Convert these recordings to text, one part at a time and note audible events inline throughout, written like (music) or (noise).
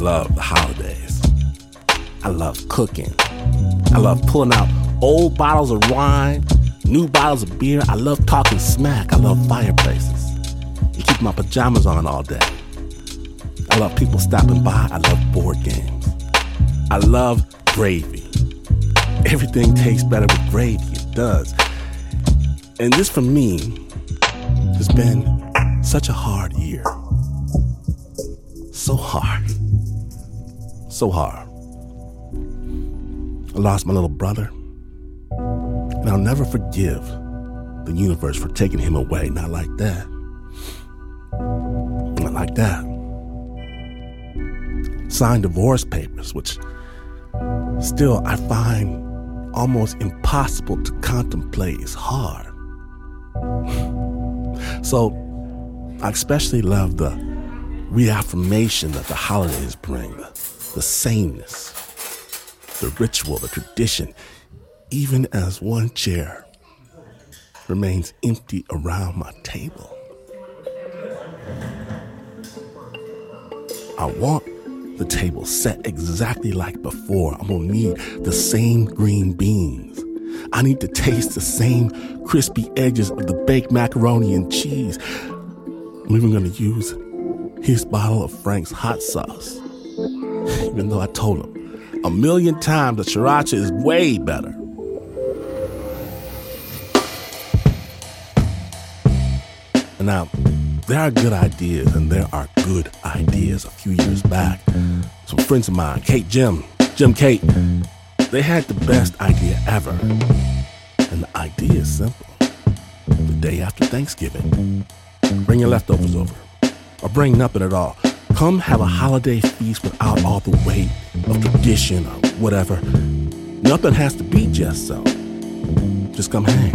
love the holidays. I love cooking. I love pulling out old bottles of wine, new bottles of beer. I love talking smack. I love fireplaces. You keep my pajamas on all day. I love people stopping by. I love board games. I love gravy. Everything tastes better with gravy. It does. And this for me has been such a hard So hard. I lost my little brother. And I'll never forgive the universe for taking him away. Not like that. Not like that. Signed divorce papers, which still I find almost impossible to contemplate. It's hard. so I especially love the reaffirmation that the holidays bring, the, the sameness, the ritual, the tradition, even as one chair remains empty around my table. I want the table set exactly like before. I'm gonna need the same green beans. I need to taste the same crispy edges of the baked macaroni and cheese. I'm even gonna use his bottle of Frank's hot sauce. Even though I told him a million times that sriracha is way better. Now, there are good ideas and there are good ideas. A few years back, some friends of mine, Kate Jim, Jim Kate, they had the best idea ever. And the idea is simple. The day after Thanksgiving, bring your leftovers over, or bring nothing at all. Come have a holiday feast without all the weight of tradition or whatever. Nothing has to be just so. Just come hang.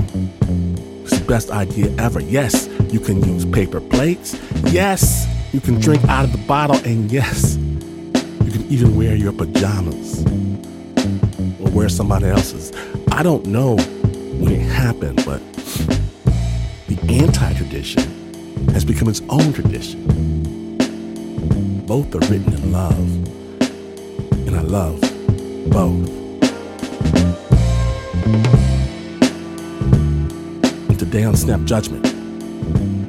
It's the best idea ever. Yes, you can use paper plates. Yes, you can drink out of the bottle. And yes, you can even wear your pajamas or wear somebody else's. I don't know when it happened, but the anti tradition has become its own tradition. Both are written in love, and I love both. And today on Snap Judgment,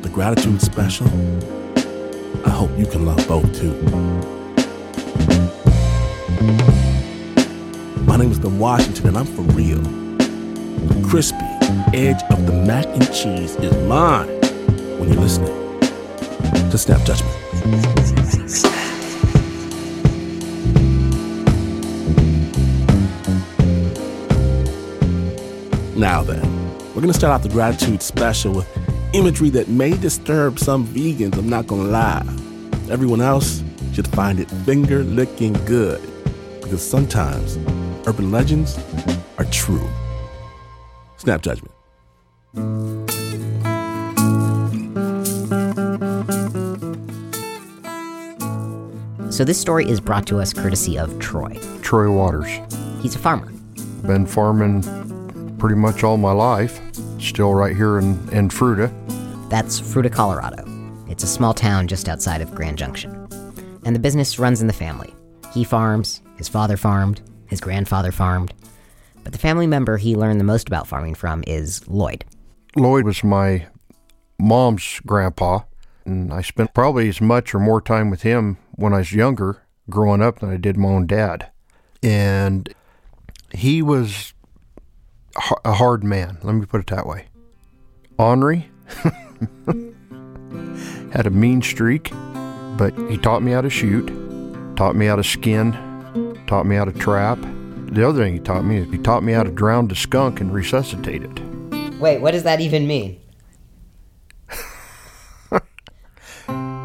the gratitude special, I hope you can love both too. My name is Glynn Washington, and I'm for real. The crispy edge of the mac and cheese is mine when you're listening to Snap Judgment. Now then, we're gonna start out the gratitude special with imagery that may disturb some vegans, I'm not gonna lie. Everyone else should find it finger licking good because sometimes urban legends are true. Snap judgment. So this story is brought to us courtesy of Troy. Troy Waters. He's a farmer. Been farming pretty much all my life. Still right here in, in Fruita. That's Fruita, Colorado. It's a small town just outside of Grand Junction. And the business runs in the family. He farms, his father farmed, his grandfather farmed. But the family member he learned the most about farming from is Lloyd. Lloyd was my mom's grandpa, and I spent probably as much or more time with him when I was younger, growing up, than I did my own dad. And he was a hard man, let me put it that way. Ornery, (laughs) had a mean streak, but he taught me how to shoot, taught me how to skin, taught me how to trap. The other thing he taught me is he taught me how to drown the skunk and resuscitate it. Wait, what does that even mean? (laughs)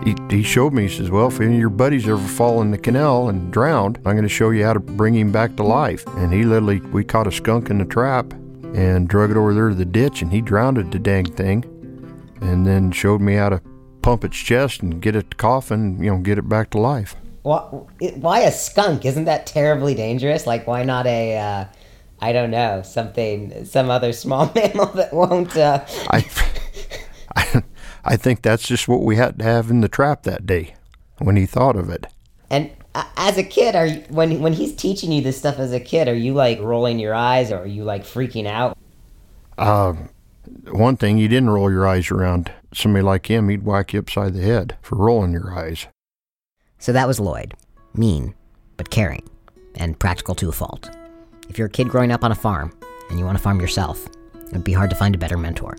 He, he showed me, he says, Well, if any of your buddies ever fall in the canal and drowned, I'm going to show you how to bring him back to life. And he literally, we caught a skunk in the trap and drug it over there to the ditch, and he drowned the dang thing. And then showed me how to pump its chest and get it to coffin, you know, get it back to life. Why, why a skunk? Isn't that terribly dangerous? Like, why not a, uh, I don't know, something, some other small (laughs) mammal that won't. Uh... I, I, I think that's just what we had to have in the trap that day when he thought of it. And As a kid, are you, when when he's teaching you this stuff as a kid, are you like rolling your eyes or are you like freaking out? Uh, one thing, you didn't roll your eyes around somebody like him. He'd whack you upside the head for rolling your eyes. So that was Lloyd. Mean, but caring, and practical to a fault. If you're a kid growing up on a farm and you want to farm yourself, it would be hard to find a better mentor.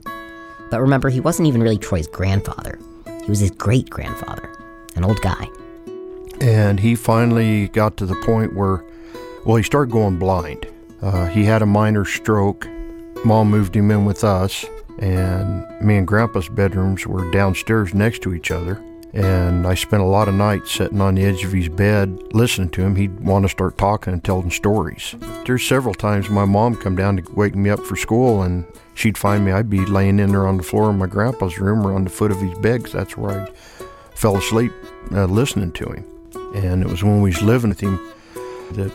But remember, he wasn't even really Troy's grandfather. He was his great grandfather, an old guy. And he finally got to the point where, well, he started going blind. Uh, he had a minor stroke. Mom moved him in with us, and me and Grandpa's bedrooms were downstairs next to each other. And I spent a lot of nights sitting on the edge of his bed listening to him. He'd want to start talking and telling stories. There's several times my mom come down to wake me up for school, and she'd find me. I'd be laying in there on the floor in my grandpa's room or on the foot of his bed 'cause that's where I fell asleep uh, listening to him. And it was when we was living with him that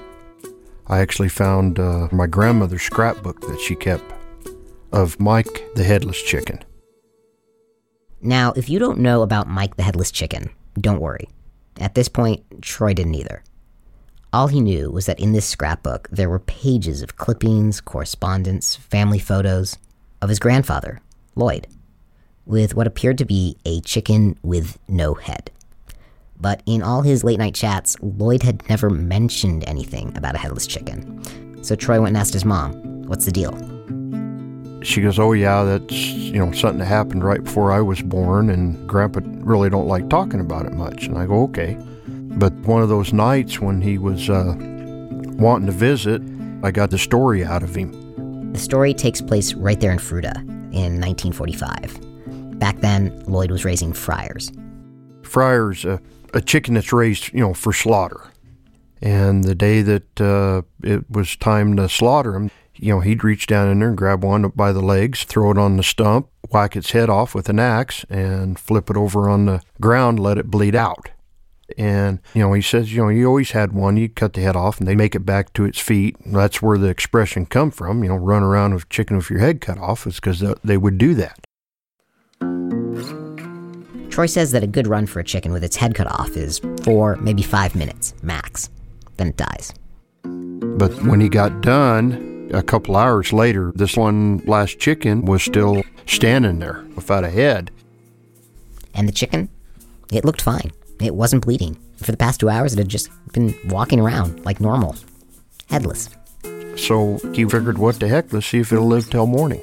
I actually found uh, my grandmother's scrapbook that she kept of Mike the Headless Chicken. Now, if you don't know about Mike the Headless Chicken, don't worry. At this point, Troy didn't either. All he knew was that in this scrapbook there were pages of clippings, correspondence, family photos of his grandfather, Lloyd, with what appeared to be a chicken with no head. But in all his late night chats, Lloyd had never mentioned anything about a headless chicken. So Troy went and asked his mom, What's the deal? She goes, "Oh yeah, that's you know something that happened right before I was born, and Grandpa really don't like talking about it much." And I go, "Okay." But one of those nights when he was uh, wanting to visit, I got the story out of him. The story takes place right there in Fruita in 1945. Back then, Lloyd was raising fryers. Fryer's a, a chicken that's raised, you know, for slaughter. And the day that uh, it was time to slaughter him, you know, he'd reach down in there and grab one by the legs, throw it on the stump, whack its head off with an axe, and flip it over on the ground, let it bleed out. And, you know, he says, you know, you always had one, you cut the head off and they make it back to its feet. That's where the expression come from, you know, run around with chicken with your head cut off, is because they would do that. Troy says that a good run for a chicken with its head cut off is four, maybe five minutes, max. Then it dies. But when he got done, a couple hours later, this one last chicken was still standing there without a head. And the chicken? It looked fine. It wasn't bleeding. For the past two hours, it had just been walking around like normal, headless. So he figured, what the heck, let's see if it'll live till morning.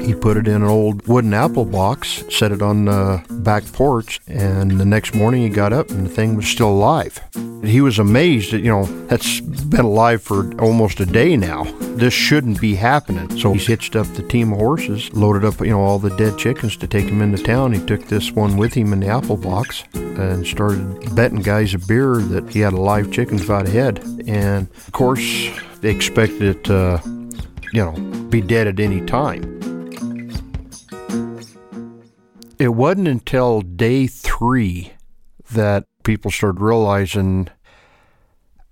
He put it in an old wooden apple box, set it on the back porch, and the next morning he got up and the thing was still alive. He was amazed that, you know, that's been alive for almost a day now. This shouldn't be happening. So he hitched up the team of horses, loaded up, you know, all the dead chickens to take him into town. He took this one with him in the apple box and started betting guys a beer that he had a live chicken without a head. And of course, they expected it to, you know, be dead at any time. It wasn't until day three that people started realizing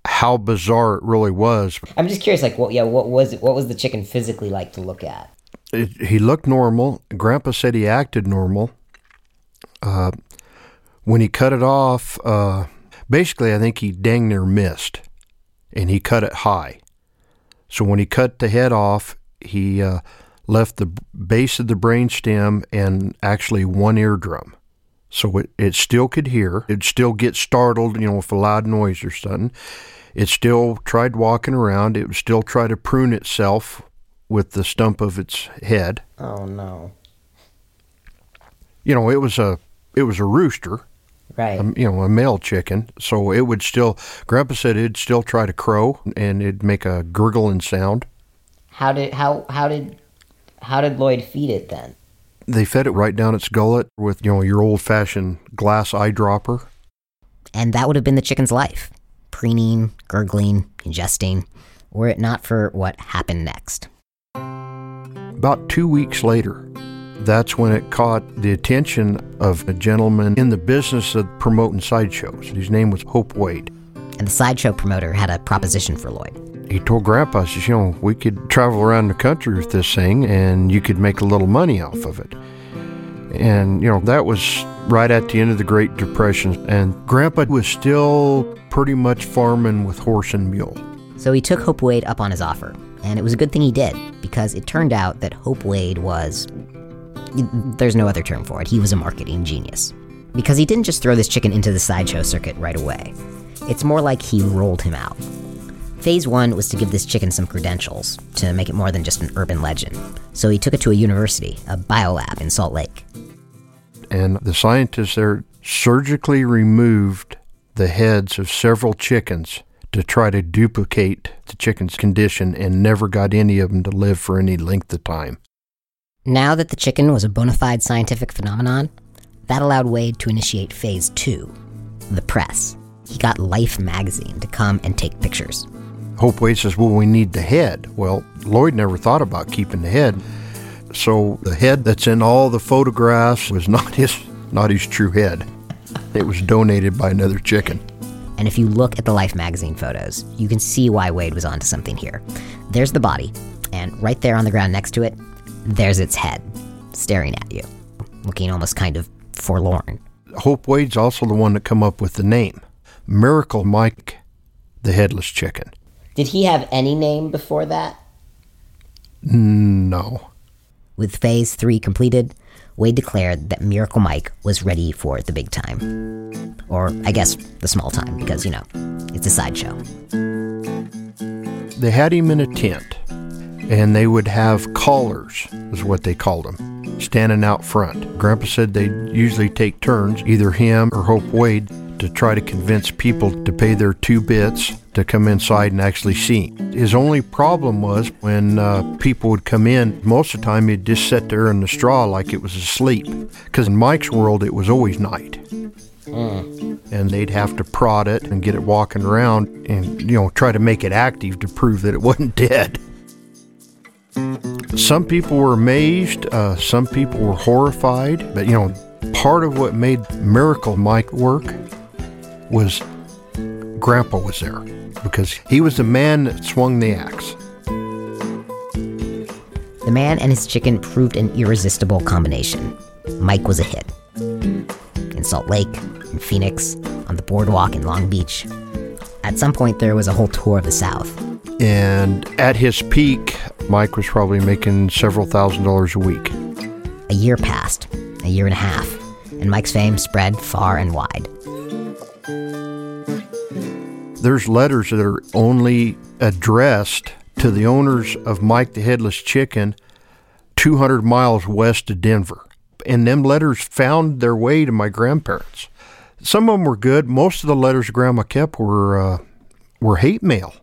how bizarre it really was. I'm just curious, like, what? Yeah, what was it? What was the chicken physically like to look at? It, he looked normal. Grandpa said he acted normal. Uh, when he cut it off, uh, basically, I think he dang near missed, and he cut it high. So when he cut the head off, he uh, left the base of the brain stem and actually one eardrum. So it, it still could hear. It'd still get startled, you know, with a loud noise or something. It still tried walking around. It would still try to prune itself with the stump of its head. Oh no! You know, it was a it was a rooster, Right. a, you know, a male chicken. So it would still. Grandpa said it'd still try to crow and it'd make a gurgling sound. how did how how did how did Lloyd feed it then? They fed it right down its gullet with you know your old fashioned glass eyedropper. And that would have been the chicken's life: preening, gurgling, ingesting, were it not for what happened next. About two weeks later, that's when it caught the attention of a gentleman in the business of promoting sideshows. His name was Hope Wade. And the sideshow promoter had a proposition for Lloyd. He told Grandpa, he says, you know, we could travel around the country with this thing and you could make a little money off of it. And, you know, that was right at the end of the Great Depression. And Grandpa was still pretty much farming with horse and mule. So he took Hope Wade up on his offer. And it was a good thing he did, because it turned out that Hope Wade was. There's no other term for it. He was a marketing genius. Because he didn't just throw this chicken into the sideshow circuit right away. It's more like he rolled him out. Phase one was to give this chicken some credentials, to make it more than just an urban legend. So he took it to a university, a biolab in Salt Lake. And the scientists there surgically removed the heads of several chickens to try to duplicate the chicken's condition and never got any of them to live for any length of time. Now that the chicken was a bona fide scientific phenomenon, that allowed Wade to initiate phase two the press. He got Life magazine to come and take pictures. Hope Wade says, Well, we need the head. Well, Lloyd never thought about keeping the head. So the head that's in all the photographs was (laughs) not his not his true head. It was donated by another chicken. And if you look at the Life magazine photos, you can see why Wade was onto something here. There's the body, and right there on the ground next to it, there's its head, staring at you, looking almost kind of forlorn. Hope Wade's also the one that come up with the name. Miracle Mike, the headless chicken. Did he have any name before that? No. With phase three completed, Wade declared that Miracle Mike was ready for the big time. Or, I guess, the small time, because, you know, it's a sideshow. They had him in a tent, and they would have callers, is what they called them, standing out front. Grandpa said they'd usually take turns, either him or Hope Wade, to try to convince people to pay their two bits to come inside and actually see. His only problem was when uh, people would come in, most of the time he'd just sit there in the straw like it was asleep. Because in Mike's world, it was always night. Mm. And they'd have to prod it and get it walking around and, you know, try to make it active to prove that it (laughs) wasn't dead. Some people were amazed, uh, some people were horrified, but, you know, part of what made Miracle Mike work was Grandpa was there because he was the man that swung the axe. The man and his chicken proved an irresistible combination. Mike was a hit. In Salt Lake, in Phoenix, on the boardwalk in Long Beach. At some point, there was a whole tour of the South. And at his peak, Mike was probably making several thousand dollars a week. A year passed, a year and a half, and Mike's fame spread far and wide there's letters that are only addressed to the owners of Mike the Headless Chicken 200 miles west of Denver. And them letters found their way to my grandparents. Some of them were good. Most of the letters Grandma kept were uh, were hate mail.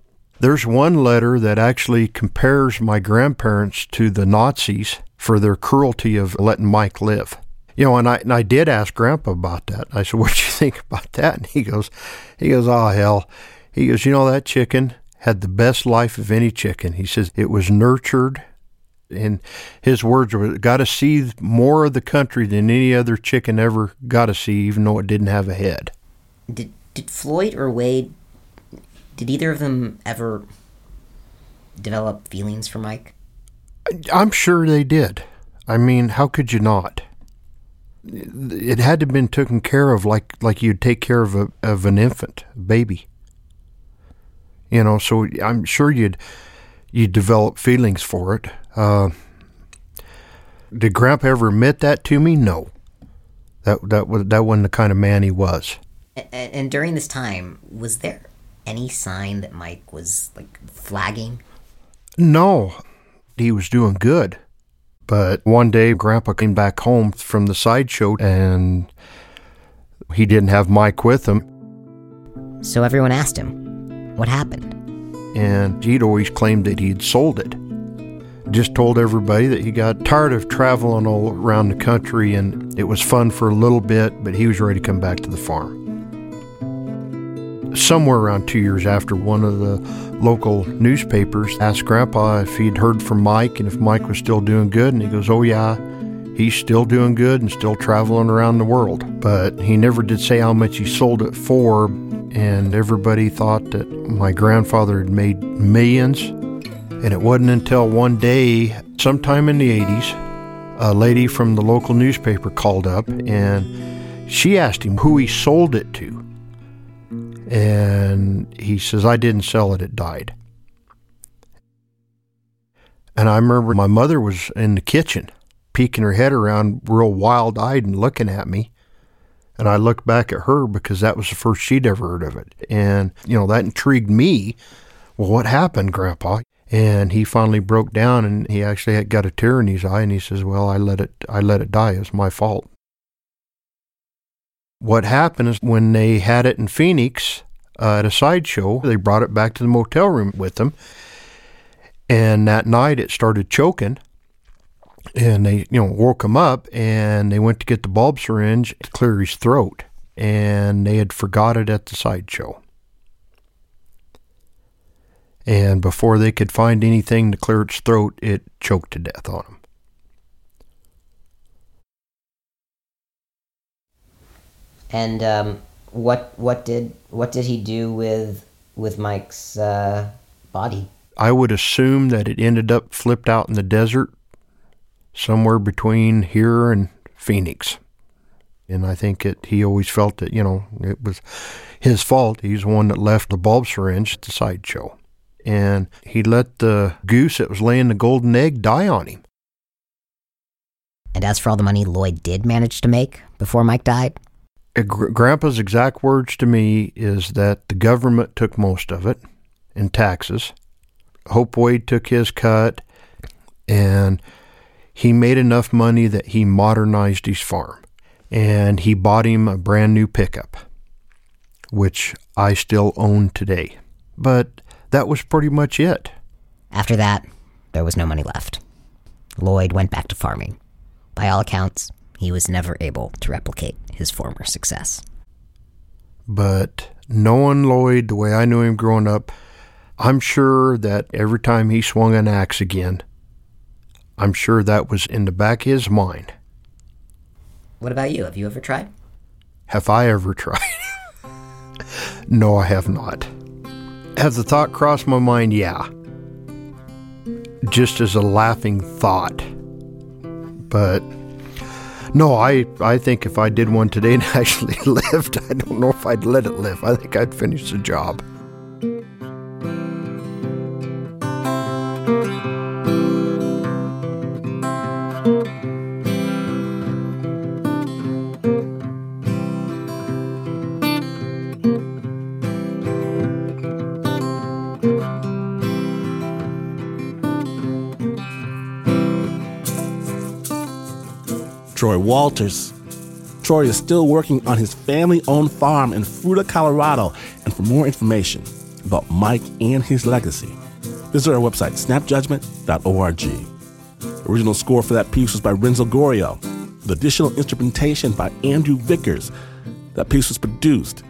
There's one letter that actually compares my grandparents to the Nazis for their cruelty of letting Mike live. You know, and I and I did ask Grandpa about that. I said, (laughs) "What do you think about that?" And he goes, "He goes, oh hell." He goes, You know, that chicken had the best life of any chicken. He says it was nurtured. And his words were, got to see more of the country than any other chicken ever got to see, even though it didn't have a head. Did, did Floyd or Wade, did either of them ever develop feelings for Mike? I'm sure they did. I mean, how could you not? It had to have been taken care of like like you'd take care of a of an infant, a baby. You know, so I'm sure you'd you develop feelings for it. Uh, did Grandpa ever admit that to me? No. That that was that wasn't the kind of man he was. And, and during this time, was there any sign that Mike was like flagging? No, he was doing good. But one day, Grandpa came back home from the sideshow and he didn't have Mike with him. So everyone asked him, what happened? And he'd always claimed that he'd sold it. Just told everybody that he got tired of traveling all around the country and it was fun for a little bit, but he was ready to come back to the farm. Somewhere around two years after, one of the local newspapers asked Grandpa if he'd heard from Mike and if Mike was still doing good. And he goes, Oh, yeah, he's still doing good and still traveling around the world. But he never did say how much he sold it for, and everybody thought that my grandfather had made millions. And it wasn't until one day, sometime in the 80s, a lady from the local newspaper called up and she asked him who he sold it to. And he says, I didn't sell it, it died. And I remember my mother was in the kitchen, peeking her head around, real wild eyed and looking at me. And I looked back at her because that was the first she'd ever heard of it. And, you know, that intrigued me. Well, what happened, Grandpa? And he finally broke down and he actually got a tear in his eye and he says, Well, I let it I let it die. It's my fault. What happened is when they had it in Phoenix uh, at a sideshow, they brought it back to the motel room with them. And that night it started choking. And they you know woke him up and they went to get the bulb syringe to clear his throat. And they had forgot it at the sideshow. And before they could find anything to clear its throat it choked to death on him And um, what what did what did he do with with Mike's uh, body? i would assume that it ended up flipped out in the desert somewhere between here and Phoenix. And I think it, he always felt that, you know, it was his fault. He's the one that left the bulb syringe at the sideshow. And he let the goose that was laying the golden egg die on him. And as for all the money Lloyd did manage to make before Mike died, Grandpa's exact words to me is that the government took most of it in taxes. Hope Wade took his cut, and he made enough money that he modernized his farm and he bought him a brand new pickup, which I still own today. But that was pretty much it. after that, there was no money left. Lloyd went back to farming. By all accounts, he was never able to replicate his former success. But knowing Lloyd the way I knew him growing up, I'm sure that every time he swung an axe again, I'm sure that was in the back of his mind. What about you? Have you ever tried? Have I ever tried? (laughs) no, I have not. Has the thought crossed my mind? Yeah. Just as a laughing thought. But no, I, I think if I did one today and (laughs) actually (laughs) lived, I don't know if I'd let it live. I think I'd finish the job. Troy Waters. Troy is still working on his family owned farm in Fruita, Colorado. And for more information about Mike and his legacy, visit our website, snapjudgment.org. Original score for that piece was by Renzo Gorrio, with additional instrumentation by Andrew Vickers. That piece was produced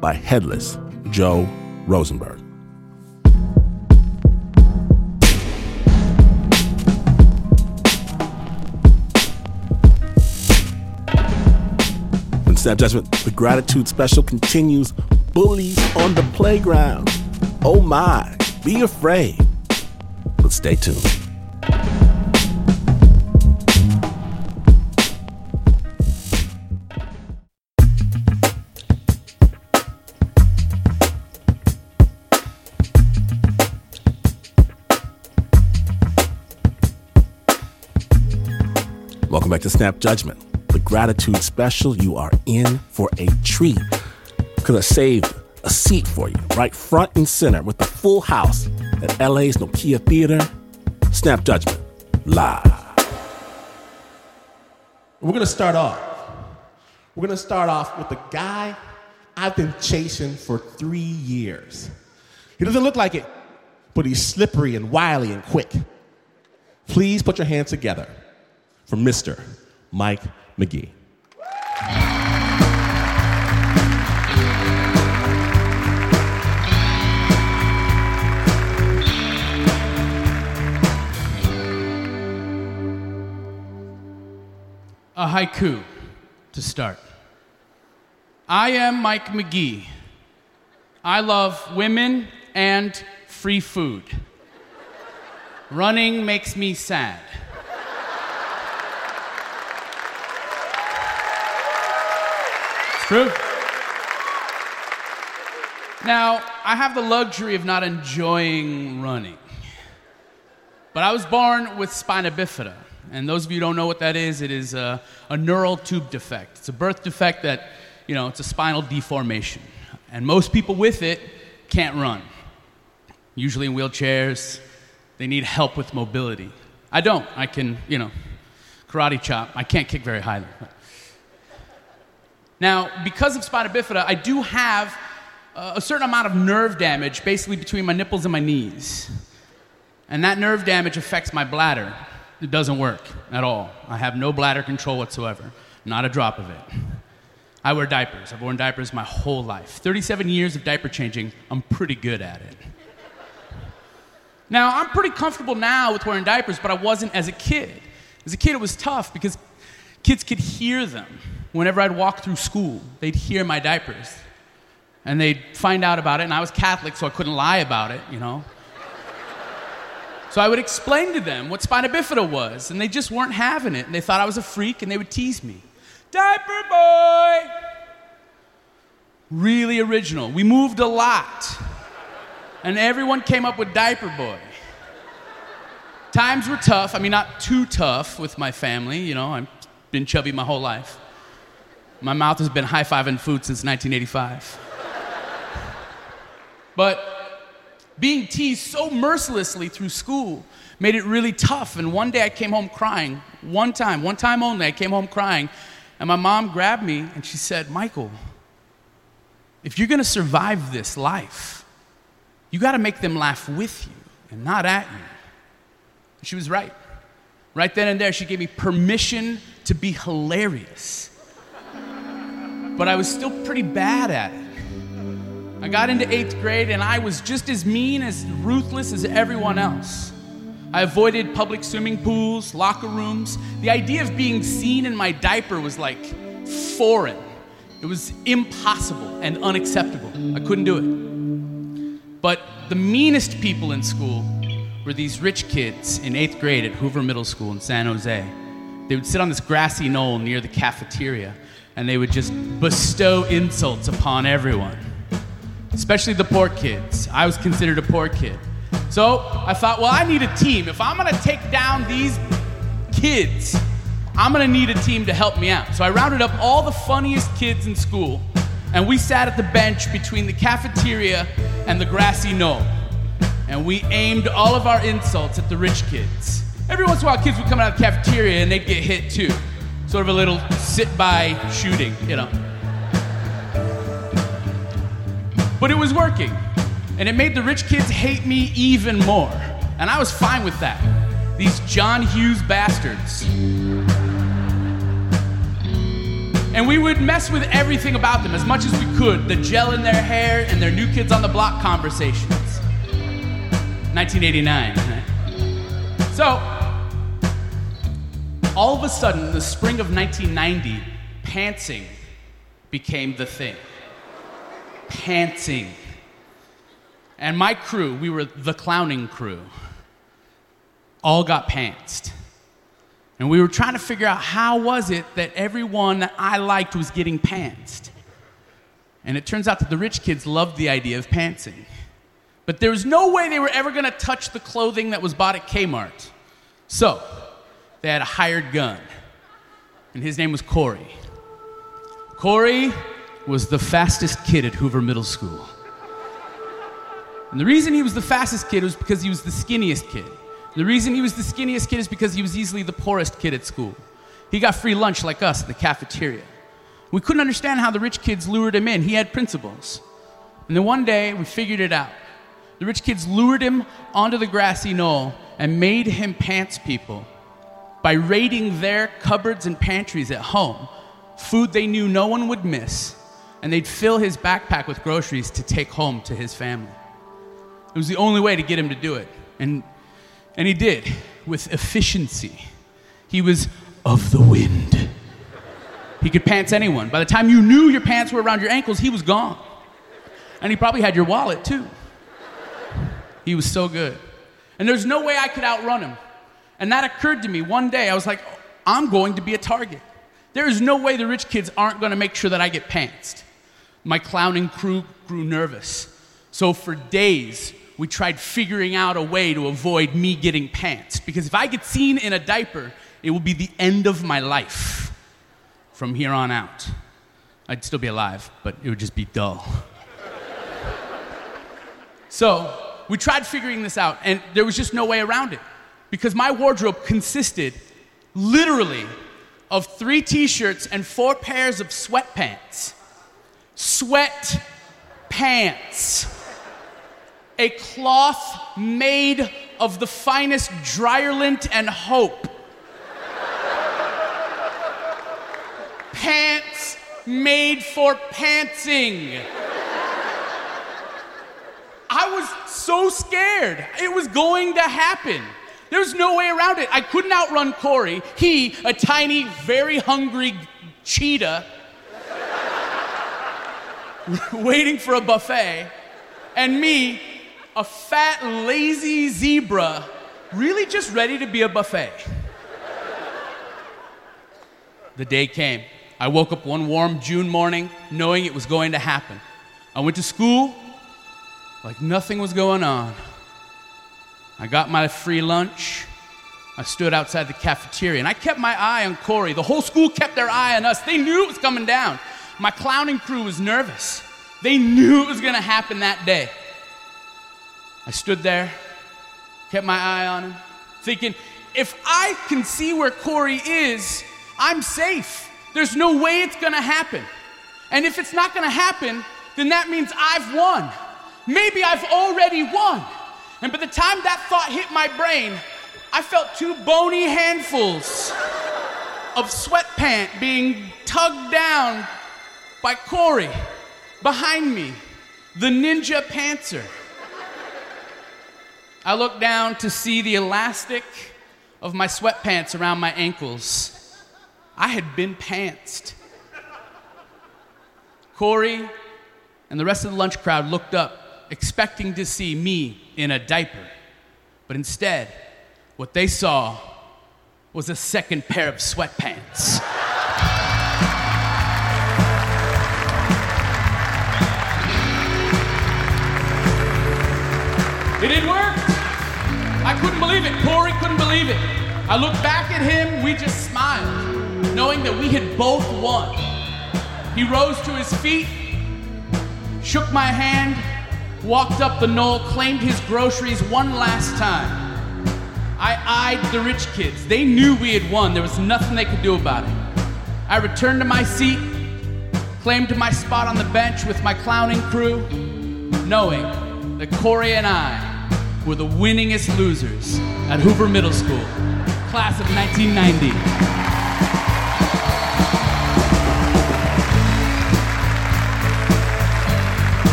by Headless Joe Rosenberg. Snap Judgment, the gratitude special continues. Bullies on the playground. Oh my, be afraid. But stay tuned. Welcome back to Snap Judgment, gratitude special. You are in for a treat because I saved a seat for you right front and center with the full house at LA's Nokia Theater. Snap Judgment, live. We're going to start off. We're going to start off with the guy I've been chasing for three years. He doesn't look like it, but he's slippery and wily and quick. Please put your hands together for Mr. Mike McGee. A haiku to start. I am Mike McGee. I love women and free food. Running makes me sad. True. Now, I have the luxury of not enjoying running. But I was born with spina bifida. And those of you who don't know what that is, it is a, a neural tube defect. It's a birth defect that, you know, it's a spinal deformation. And most people with it can't run. Usually in wheelchairs, they need help with mobility. I don't. I can, you know, karate chop. I can't kick very high. Now, because of spina bifida, I do have uh, a certain amount of nerve damage basically between my nipples and my knees. And that nerve damage affects my bladder. It doesn't work at all. I have no bladder control whatsoever, not a drop of it. I wear diapers. I've worn diapers my whole life. 37 years of diaper changing, I'm pretty good at it. Now, I'm pretty comfortable now with wearing diapers, but I wasn't as a kid. As a kid, it was tough because kids could hear them. Whenever I'd walk through school, they'd hear my diapers. And they'd find out about it, and I was Catholic, so I couldn't lie about it, you know. So I would explain to them what spina bifida was, and they just weren't having it. And they thought I was a freak, and they would tease me. Diaper boy! Really original. We moved a lot, and everyone came up with diaper boy. Times were tough. I mean, not too tough with my family, you know, I've been chubby my whole life. My mouth has been high fiving food since 1985. but being teased so mercilessly through school made it really tough. And one day I came home crying. One time, one time only, I came home crying. And my mom grabbed me and she said, Michael, if you're going to survive this life, you got to make them laugh with you and not at you. She was right. Right then and there, she gave me permission to be hilarious. But I was still pretty bad at it. I got into eighth grade and I was just as mean, as ruthless as everyone else. I avoided public swimming pools, locker rooms. The idea of being seen in my diaper was like foreign. It was impossible and unacceptable. I couldn't do it. But the meanest people in school were these rich kids in eighth grade at Hoover Middle School in San Jose. They would sit on this grassy knoll near the cafeteria and they would just bestow insults upon everyone especially the poor kids. I was considered a poor kid. So I thought, well, I need a team. If I'm gonna take down these kids, I'm gonna need a team to help me out. So I rounded up all the funniest kids in school, and we sat at the bench between the cafeteria and the grassy knoll. And we aimed all of our insults at the rich kids. Every once in a while, kids would come out of the cafeteria and they'd get hit too. Sort of a little sit by shooting, you know. But it was working. And it made the rich kids hate me even more. And I was fine with that. These John Hughes bastards. And we would mess with everything about them as much as we could the gel in their hair and their new kids on the block conversations. 1989. So, all of a sudden, in the spring of 1990, pantsing became the thing pantsing. And my crew, we were the clowning crew, all got pantsed. And we were trying to figure out how was it that everyone that I liked was getting pantsed. And it turns out that the rich kids loved the idea of pantsing. But there was no way they were ever going to touch the clothing that was bought at Kmart. So, they had a hired gun. And his name was Corey. Corey was the fastest kid at Hoover Middle School. And the reason he was the fastest kid was because he was the skinniest kid. The reason he was the skinniest kid is because he was easily the poorest kid at school. He got free lunch like us at the cafeteria. We couldn't understand how the rich kids lured him in. He had principles. And then one day we figured it out. The rich kids lured him onto the grassy knoll and made him pants people by raiding their cupboards and pantries at home, food they knew no one would miss, and they'd fill his backpack with groceries to take home to his family. It was the only way to get him to do it. And, and he did with efficiency. He was of the wind. He could pants anyone. By the time you knew your pants were around your ankles, he was gone. And he probably had your wallet too. He was so good. And there's no way I could outrun him. And that occurred to me one day. I was like, I'm going to be a target. There is no way the rich kids aren't going to make sure that I get pantsed. My clowning crew grew nervous. So for days, we tried figuring out a way to avoid me getting pants. Because if I get seen in a diaper, it will be the end of my life from here on out. I'd still be alive, but it would just be dull. (laughs) so we tried figuring this out, and there was just no way around it. Because my wardrobe consisted literally of three t shirts and four pairs of sweatpants. Sweat pants. A cloth made of the finest dryerlint and hope. Pants made for pantsing. I was so scared. It was going to happen. There's no way around it. I couldn't outrun Corey. He, a tiny, very hungry cheetah, (laughs) waiting for a buffet, and me, a fat, lazy zebra, really just ready to be a buffet. The day came. I woke up one warm June morning knowing it was going to happen. I went to school like nothing was going on. I got my free lunch. I stood outside the cafeteria and I kept my eye on Corey. The whole school kept their eye on us. They knew it was coming down. My clowning crew was nervous. They knew it was going to happen that day. I stood there, kept my eye on him, thinking, if I can see where Corey is, I'm safe. There's no way it's going to happen. And if it's not going to happen, then that means I've won. Maybe I've already won. And by the time that thought hit my brain, I felt two bony handfuls of sweatpant being tugged down by Corey behind me, the ninja pantser. I looked down to see the elastic of my sweatpants around my ankles. I had been pantsed. Corey and the rest of the lunch crowd looked up expecting to see me in a diaper. But instead, what they saw was a second pair of sweatpants. It didn't work. I couldn't believe it. Corey couldn't believe it. I looked back at him, we just smiled, knowing that we had both won. He rose to his feet, shook my hand, walked up the knoll, claimed his groceries one last time. I eyed the rich kids. They knew we had won. There was nothing they could do about it. I returned to my seat, claimed my spot on the bench with my clowning crew, knowing that Corey and I were the winningest losers at Hoover Middle School, class of 1990.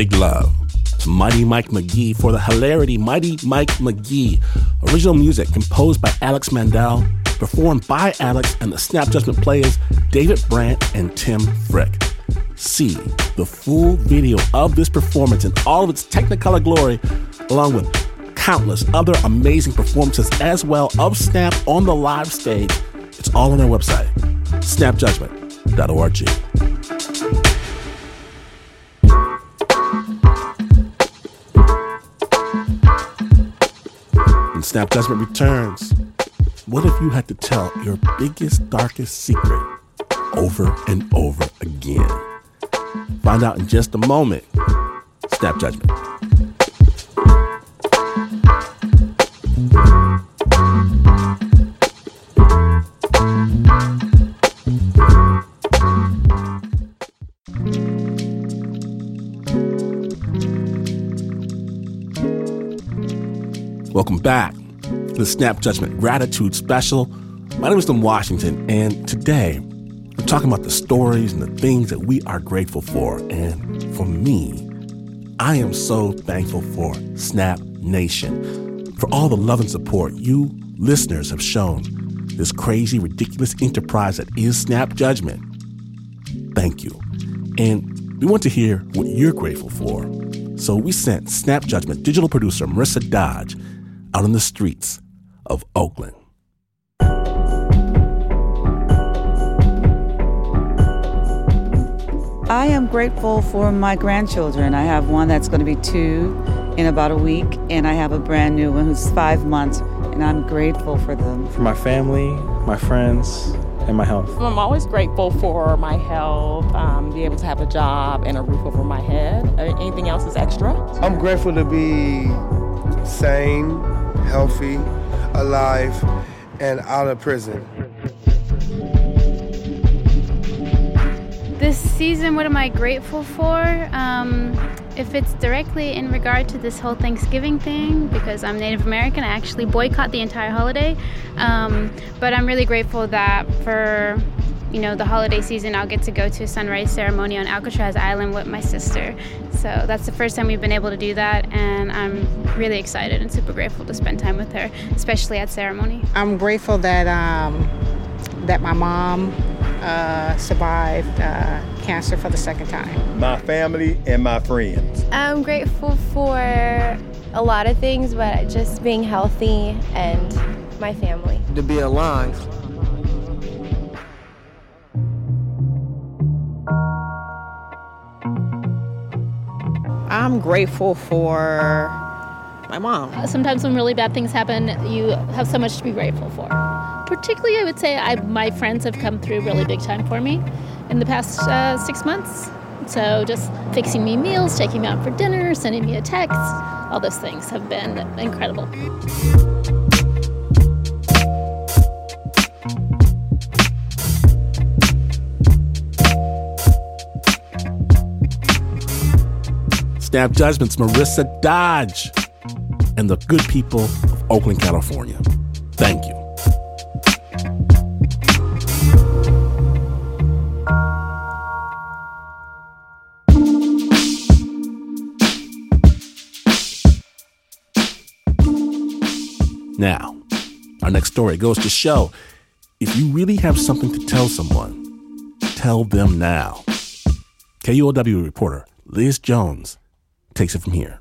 Big, love to Mighty Mike McGee for the hilarity Mighty Mike McGee. Original music composed by Alex Mandel, performed by Alex and the Snap Judgment Playaz David Brandt and Tim Frick. See the full video of this performance in all of its Technicolor glory, along with countless other amazing performances as well of Snap on the live stage. It's all on our website, snapjudgment.org. Snap Judgment returns, what if you had to tell your biggest, darkest secret over and over again? Find out in just a moment. Snap Judgment. Welcome back the Snap Judgment Gratitude Special. My name is Glynn Washington, and today We're talking about the stories and the things that we are grateful for. And for me, I am so thankful for Snap Nation, for all the love and support you listeners have shown this crazy, ridiculous enterprise that is Snap Judgment. Thank you. And we want to hear what you're grateful for. So we sent Snap Judgment digital producer Marissa Dodge out on the streets of Oakland. I am grateful for my grandchildren. I have one that's going to be two in about a week, and I have a brand new one who's five months, and I'm grateful for them. For my family, my friends, and my health. I'm always grateful for my health, um, be able to have a job and a roof over my head. Uh, anything else is extra. I'm grateful to be sane, healthy, alive, and out of prison. This season, what am I grateful for? Um, if it's directly in regard to this whole Thanksgiving thing, because I'm Native American, I actually boycott the entire holiday. Um, but I'm really grateful that for you know the holiday season, I'll get to go to a sunrise ceremony on Alcatraz Island with my sister. So that's the first time we've been able to do that, and I'm really excited and super grateful to spend time with her, especially at ceremony. I'm grateful that um, that my mom uh, survived uh, cancer for the second time. My family and my friends. I'm grateful for a lot of things, but just being healthy and my family. To be alive. I'm grateful for my mom. Sometimes when really bad things happen, you have so much to be grateful for. Particularly, I would say I, my friends have come through really big time for me in the past uh, six months. So just fixing me meals, taking me out for dinner, sending me a text, all those things have been incredible. Snap Judgments, Marissa Dodge, and the good people of Oakland, California. Thank you. Now, our next story goes to show if you really have something to tell someone, tell them now. KUOW reporter Liz Jones takes it from here.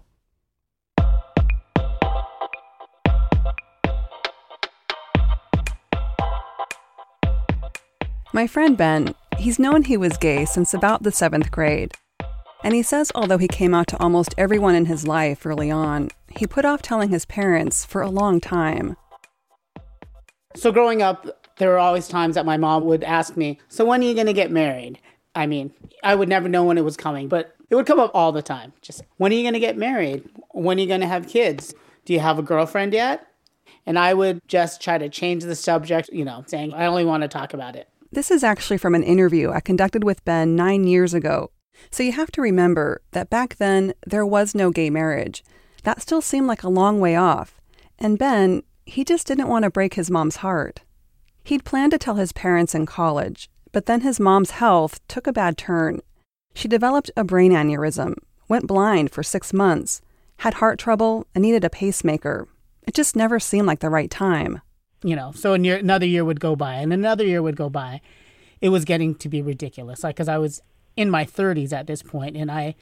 My friend Ben, he's known he was gay since about the seventh grade. And he says although he came out to almost everyone in his life early on, he put off telling his parents for a long time. So growing up, there were always times that my mom would ask me, So when are you going to get married? I mean, I would never know when it was coming, but it would come up all the time. Just, when are you going to get married? When are you going to have kids? Do you have a girlfriend yet? And I would just try to change the subject, you know, saying, I only want to talk about it. This is actually from an interview I conducted with Ben nine years ago. So you have to remember that back then there was no gay marriage. That still seemed like a long way off. And Ben, he just didn't want to break his mom's heart. He'd planned to tell his parents in college, but then his mom's health took a bad turn. She developed a brain aneurysm, went blind for six months, had heart trouble, and needed a pacemaker. It just never seemed like the right time. You know, so another year would go by, and another year would go by. It was getting to be ridiculous. Like, because I was in my 30s at this point, and I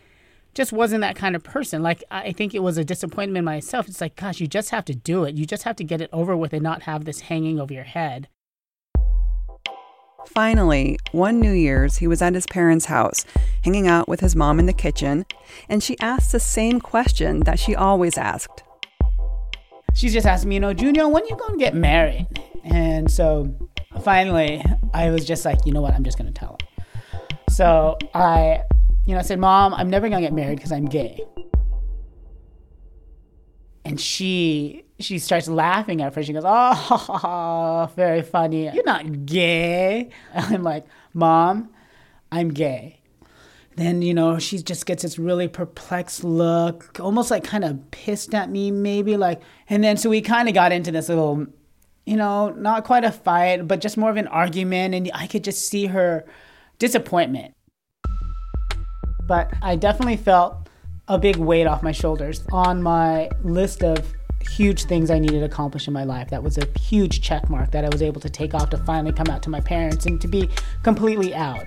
just wasn't that kind of person. Like, I think it was a disappointment in myself. It's like, gosh, you just have to do it. You just have to get it over with and not have this hanging over your head. Finally, one New Year's, he was at his parents' house, hanging out with his mom in the kitchen, and she asked the same question that she always asked. She just asked me, you know, Junior, when are you going to get married? And so finally, I was just like, you know what, I'm just going to tell her. So I, you know, I said, Mom, I'm never going to get married because I'm gay. And she she starts laughing at first. She goes, "Oh, (laughs) very funny. You're not gay." (laughs) I'm like, "Mom, I'm gay." Then you know she just gets this really perplexed look, almost like kind of pissed at me, maybe like. And then so we kind of got into this little you know, not quite a fight, but just more of an argument. And I could just see her disappointment. But I definitely felt a big weight off my shoulders on my list of huge things I needed to accomplish in my life. That was a huge check mark that I was able to take off to finally come out to my parents and to be completely out.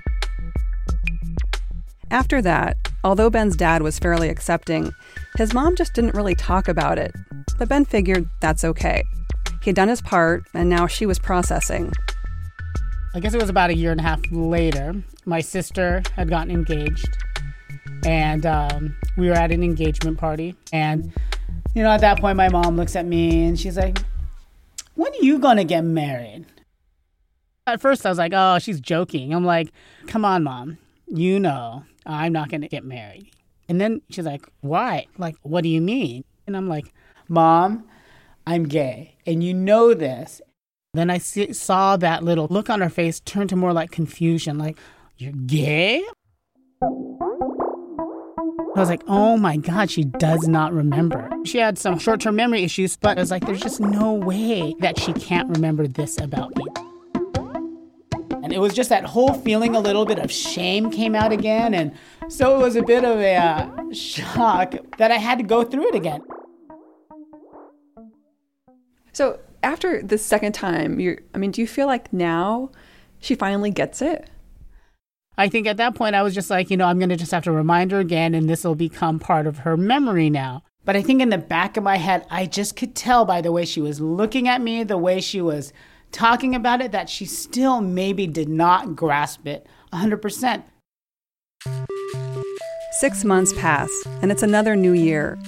After that, although Ben's dad was fairly accepting, his mom just didn't really talk about it. But Ben figured that's okay. He'd done his part, and now she was processing. I guess it was about a year and a half later. My sister had gotten engaged, and um, we were at an engagement party. And, you know, at that point, my mom looks at me and she's like, When are you gonna get married? At first, I was like, Oh, she's joking. I'm like, Come on, mom. You know, I'm not gonna get married. And then she's like, Why? Like, what do you mean? And I'm like, Mom, I'm gay. And you know this. Then I see, saw that little look on her face turn to more like confusion, like, You're gay? I was like, oh my God, she does not remember. She had some short term memory issues, but I was like, there's just no way that she can't remember this about me. And it was just that whole feeling, a little bit of shame came out again. And so it was a bit of a uh, shock that I had to go through it again. So after the second time, you I mean, do you feel like now she finally gets it? I think at that point I was just like, you know, I'm going to just have to remind her again and this will become part of her memory now. But I think in the back of my head, I just could tell by the way she was looking at me, the way she was talking about it, that she still maybe did not grasp it 100%. Six months pass, and it's another new year.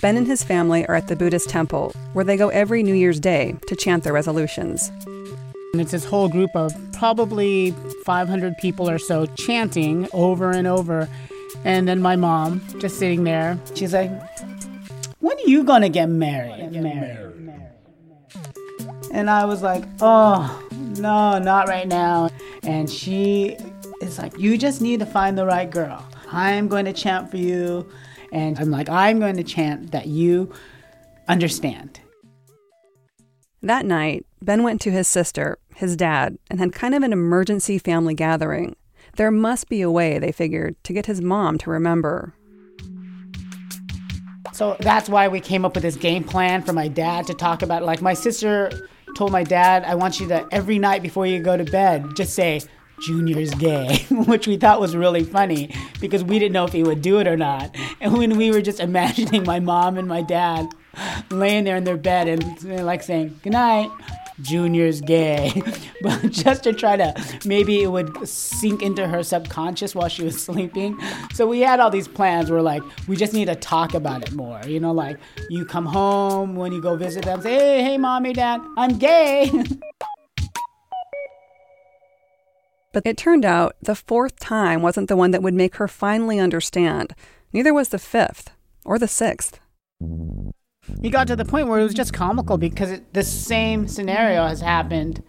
Ben and his family are at the Buddhist temple, where they go every New Year's Day to chant their resolutions. And it's this whole group of probably 500 people or so chanting over and over. And then my mom just sitting there. She's like, When are you going to get married? Get married. And I was like, Oh, no, not right now. And she is like, You just need to find the right girl. I'm going to chant for you. And I'm like, I'm going to chant that you understand. That night, Ben went to his sister, his dad, and had kind of an emergency family gathering. There must be a way, they figured, to get his mom to remember. So that's why we came up with this game plan for my dad to talk about. Like, my sister told my dad, I want you to, every night before you go to bed, just say, Junior's gay, (laughs) which we thought was really funny because we didn't know if he would do it or not. And when we were just imagining my mom and my dad laying there in their bed and like saying, Good night, Junior's gay. (laughs) but just to try to maybe it would sink into her subconscious while she was (laughs) sleeping. So we had all these plans where like we just need to talk about it more. You know, like you come home when you go visit them, say, Hey, hey mommy, dad, I'm gay. (laughs) But it turned out the fourth time wasn't the one that would make her finally understand. Neither was the fifth or the sixth. He got to the point where it was just comical because it, the same scenario has happened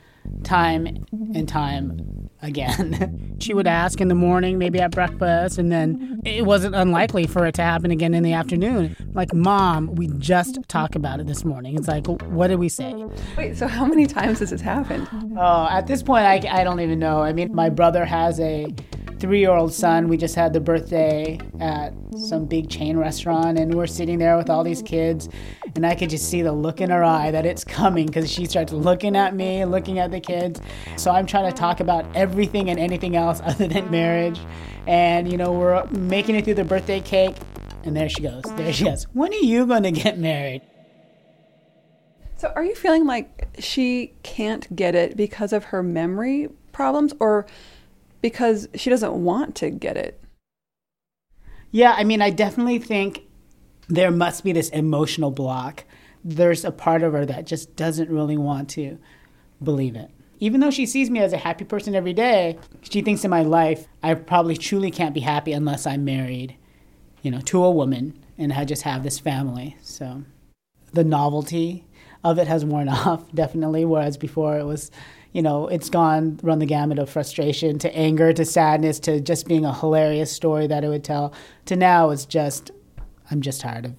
time and time again. (laughs) she would ask in the morning, maybe at breakfast, and then it wasn't unlikely for it to happen again in the afternoon. Like, Mom, we just talked about it this morning. It's like, what did we say? Wait, so how many times has this happened? Oh, at this point, I, I don't even know. I mean, my brother has a three year old son. We just had the birthday at some big chain restaurant, and we're sitting there with all these kids. And I could just see the look in her eye that it's coming because she starts looking at me, looking at the kids. So I'm trying to talk about everything and anything else (laughs) other than marriage. And, you know, we're making it through the birthday cake. And there she goes. There she goes. When are you going to get married? So, are you feeling like she can't get it because of her memory problems or because she doesn't want to get it? Yeah, I mean, I definitely think there must be this emotional block. There's a part of her that just doesn't really want to believe it. Even though she sees me as a happy person every day, she thinks in my life I probably truly can't be happy unless I'm married, you know, to a woman and I just have this family. So the novelty of it has worn (laughs) off, definitely. Whereas before it was, you know, it's gone, run the gamut of frustration to anger to sadness to just being a hilarious story that it would tell. To now it's just, I'm just tired of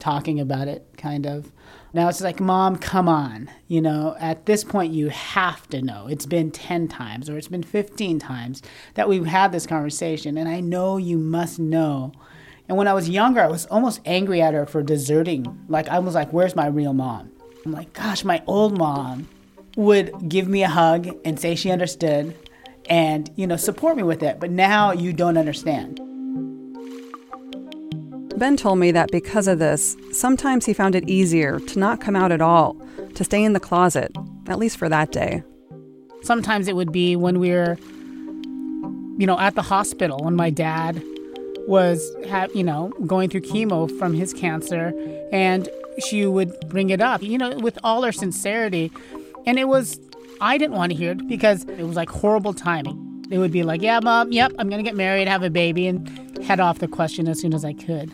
talking about it, kind of. Now it's like, Mom, come on. You know, at this point, you have to know. It's been 10 times or it's been 15 times that we've had this conversation, and I know you must know. And when I was younger, I was almost angry at her for deserting. Like, I was like, Where's my real mom? I'm like, Gosh, my old mom would give me a hug and say she understood and, you know, support me with it. But now you don't understand. Ben told me that because of this, sometimes he found it easier to not come out at all, to stay in the closet, at least for that day. Sometimes it would be when we were, you know, at the hospital when my dad was, ha- you know, going through chemo from his cancer, and she would bring it up, you know, with all her sincerity. And it was, I didn't want to hear it because it was like horrible timing. They would be like, yeah, mom, yep, I'm going to get married, have a baby, and head off the question as soon as I could.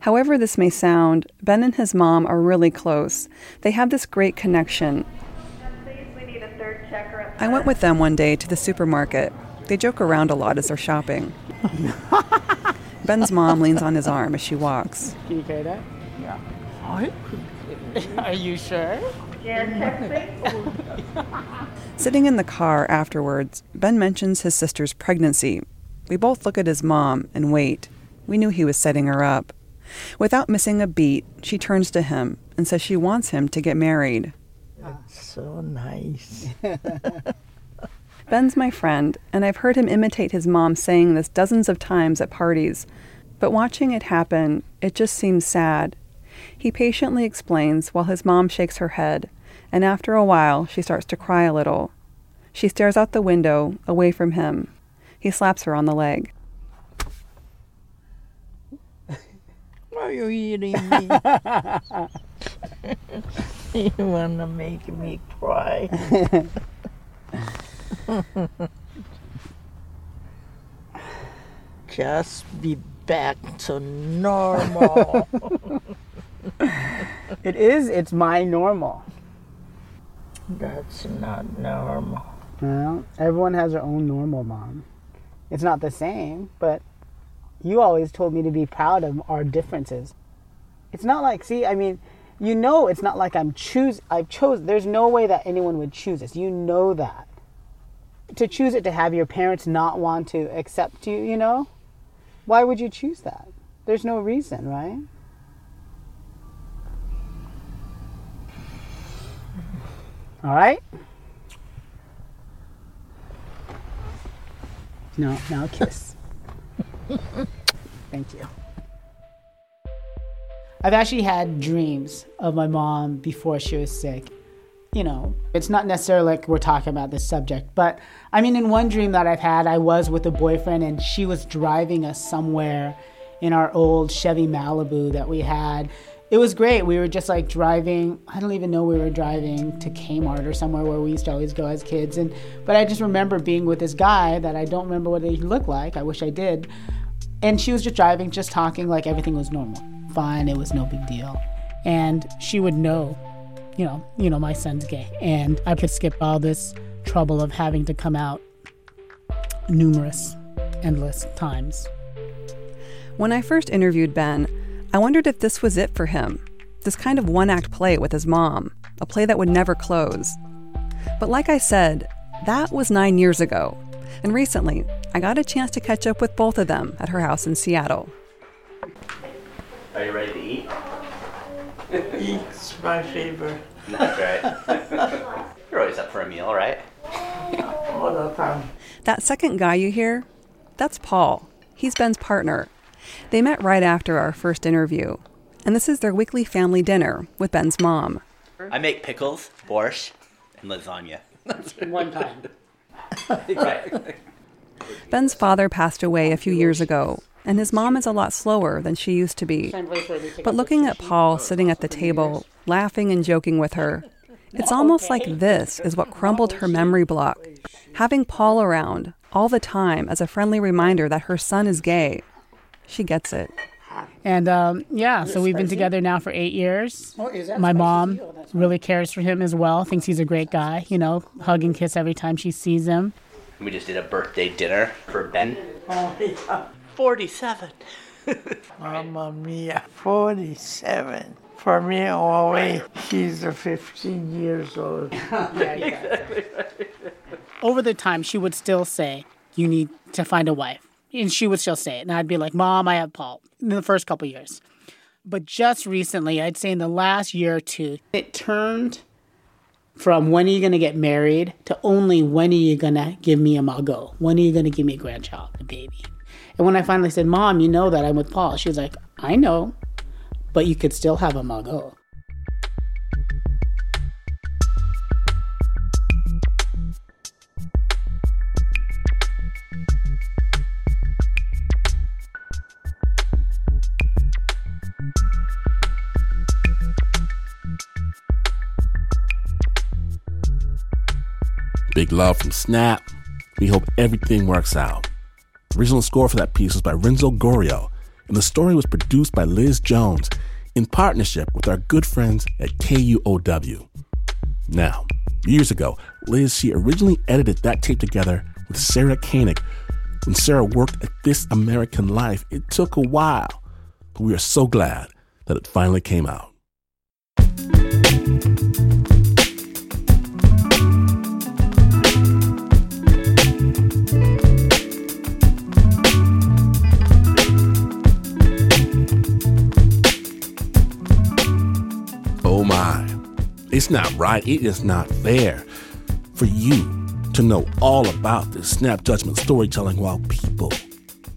However, this may sound, Ben and his mom are really close. They have this great connection. I went with them one day to the supermarket. They joke around a lot as they're shopping. (laughs) Ben's mom leans on his arm as she walks. Can you carry that? Yeah. (laughs) Are you sure? (laughs) Sitting in the car afterwards, Ben mentions his sister's pregnancy. We both look at his mom and wait. We knew he was setting her up. Without missing a beat, she turns to him and says she wants him to get married. That's so nice. (laughs) Ben's my friend, and I've heard him imitate his mom saying this dozens of times at parties. But watching it happen, it just seems sad. He patiently explains while his mom shakes her head, and after a while, she starts to cry a little. She stares out the window, away from him. He slaps her on the leg. (laughs) Why Are you eating me? (laughs) you wanna make me cry? (laughs) Just be back to normal. It is, it's my normal. That's not normal. Well, everyone has their own normal, mom. It's not the same, but you always told me to be proud of our differences. It's not like, see, I mean, you know, it's not like I'm choose. I've chose. There's no way that anyone would choose this. You know that. To choose it to have your parents not want to accept you, you know, why would you choose that? There's no reason, right? All right. No, now a kiss. (laughs) Thank you. I've actually had dreams of my mom before she was sick. You know, it's not necessarily like we're talking about this subject, but I mean, in one dream that I've had, I was with a boyfriend and she was driving us somewhere in our old Chevy Malibu that we had. It was great. We were just like driving. I don't even know we were driving to Kmart or somewhere where we used to always go as kids. And but I just remember being with this guy that I don't remember what he looked like. I wish I did. And she was just driving, just talking like everything was normal, fine. It was no big deal. And she would know, you know, you know, my son's gay, and I could skip all this trouble of having to come out numerous, endless times. When I first interviewed Ben, I wondered if this was it for him this kind of one act play with his mom, a play that would never close. But like I said, that was nine years ago. And recently, I got a chance to catch up with both of them at her house in Seattle. Are you ready to eat? (laughs) It's my favorite. That's right. (laughs) You're always up for a meal, right? All the time. That second guy you hear, that's Paul. He's Ben's partner. They met right after our first interview, and this is their weekly family dinner with Ben's mom. I make pickles, borscht, and lasagna. One time. (laughs) right. Ben's father passed away a few years ago, and his mom is a lot slower than she used to be. But looking at Paul sitting at the table, laughing and joking with her, it's almost like this is what crumbled her memory block. Having Paul around all the time as a friendly reminder that her son is gay. She gets it. And um, yeah, so we've been together now for eight years. Oh, is that My mom Oh, really cares for him as well, thinks he's a great guy, you know, hug and kiss every time she sees him. We just did a birthday dinner for Ben. Oh, yeah. 47. (laughs) Mamma mia, 47. For me, always, she's a 15 years old. (laughs) Over the time, she would still say, You need to find a wife. And she would still say it. And I'd be like, Mom, I have Paul in the first couple years. But just recently, I'd say in the last year or two, it turned from when are you going to get married to only when are you going to give me a mago? When are you going to give me a grandchild, a baby? And when I finally said, Mom, you know that I'm with Paul, she was like, I know, but you could still have a mago. Love from Snap. We hope everything works out. The original score for that piece was by Renzo Gorrio, and the story was produced by Liz Jones in partnership with our good friends at KUOW. Now, years ago, Liz, she originally edited that tape together with Sarah Koenig. When Sarah worked at This American Life, it took a while, but we are so glad that it finally came out. It's not right. It is not fair for you to know all about this snap judgment storytelling while people,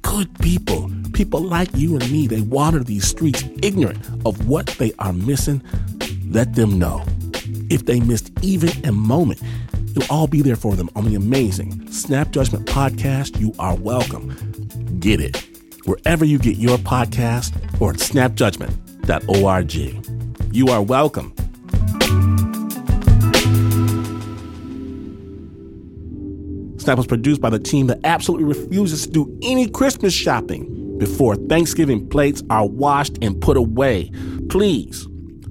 good people, people like you and me, they wander these streets ignorant of what they are missing. Let them know. If they missed even a moment, you'll all be there for them on the amazing Snap Judgment podcast. You are welcome. Get it wherever you get your podcast or at snapjudgment.org. You are welcome. Snap was produced by the team that absolutely refuses to do any Christmas shopping before Thanksgiving plates are washed and put away. Please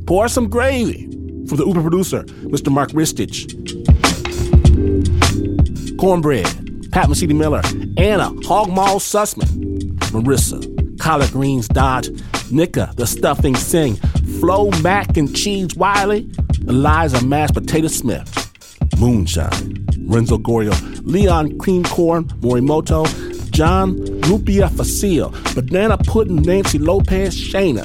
pour some gravy for the Uber producer, Mr. Mark Ristich. Cornbread, Pat Mesiti Miller, Anna Hogmaw Sussman, Marissa, Collard Greens Dodge, Nika the Stuffing Sing, Flo Mac and Cheese Wiley, Eliza Mashed Potato Smith, Moonshine, Renzo Gorrio, Leon Cream Corn, Morimoto, John Lupia Facile, Banana Pudding Nancy Lopez Shayna,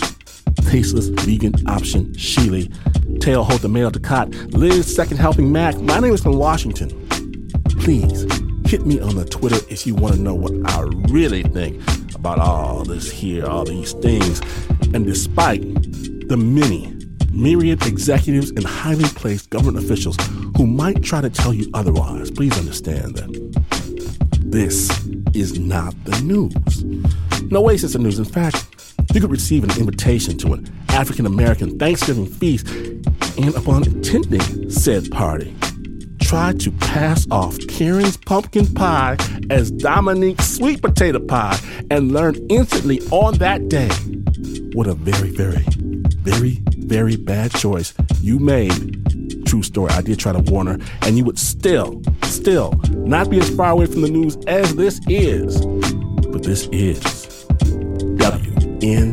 Tasteless Vegan Option Sheely, Tail Hold the Mail Ducat, Liz Second Helping Mac. My name is from Washington. Please hit me on the Twitter if you want to know what I really think about all this here, all these things. And despite the many myriad executives and highly placed government officials who might try to tell you otherwise, please understand that this is not the news. No way is the news. In fact, you could receive an invitation to an African American Thanksgiving feast, and upon attending said party, try to pass off Karen's pumpkin pie as Dominique's sweet potato pie and learn instantly on that day what a very, very, very, very bad choice you made. True story. I did try to warn her, and you would still, still not be as far away from the news as this is. But this is WNYC.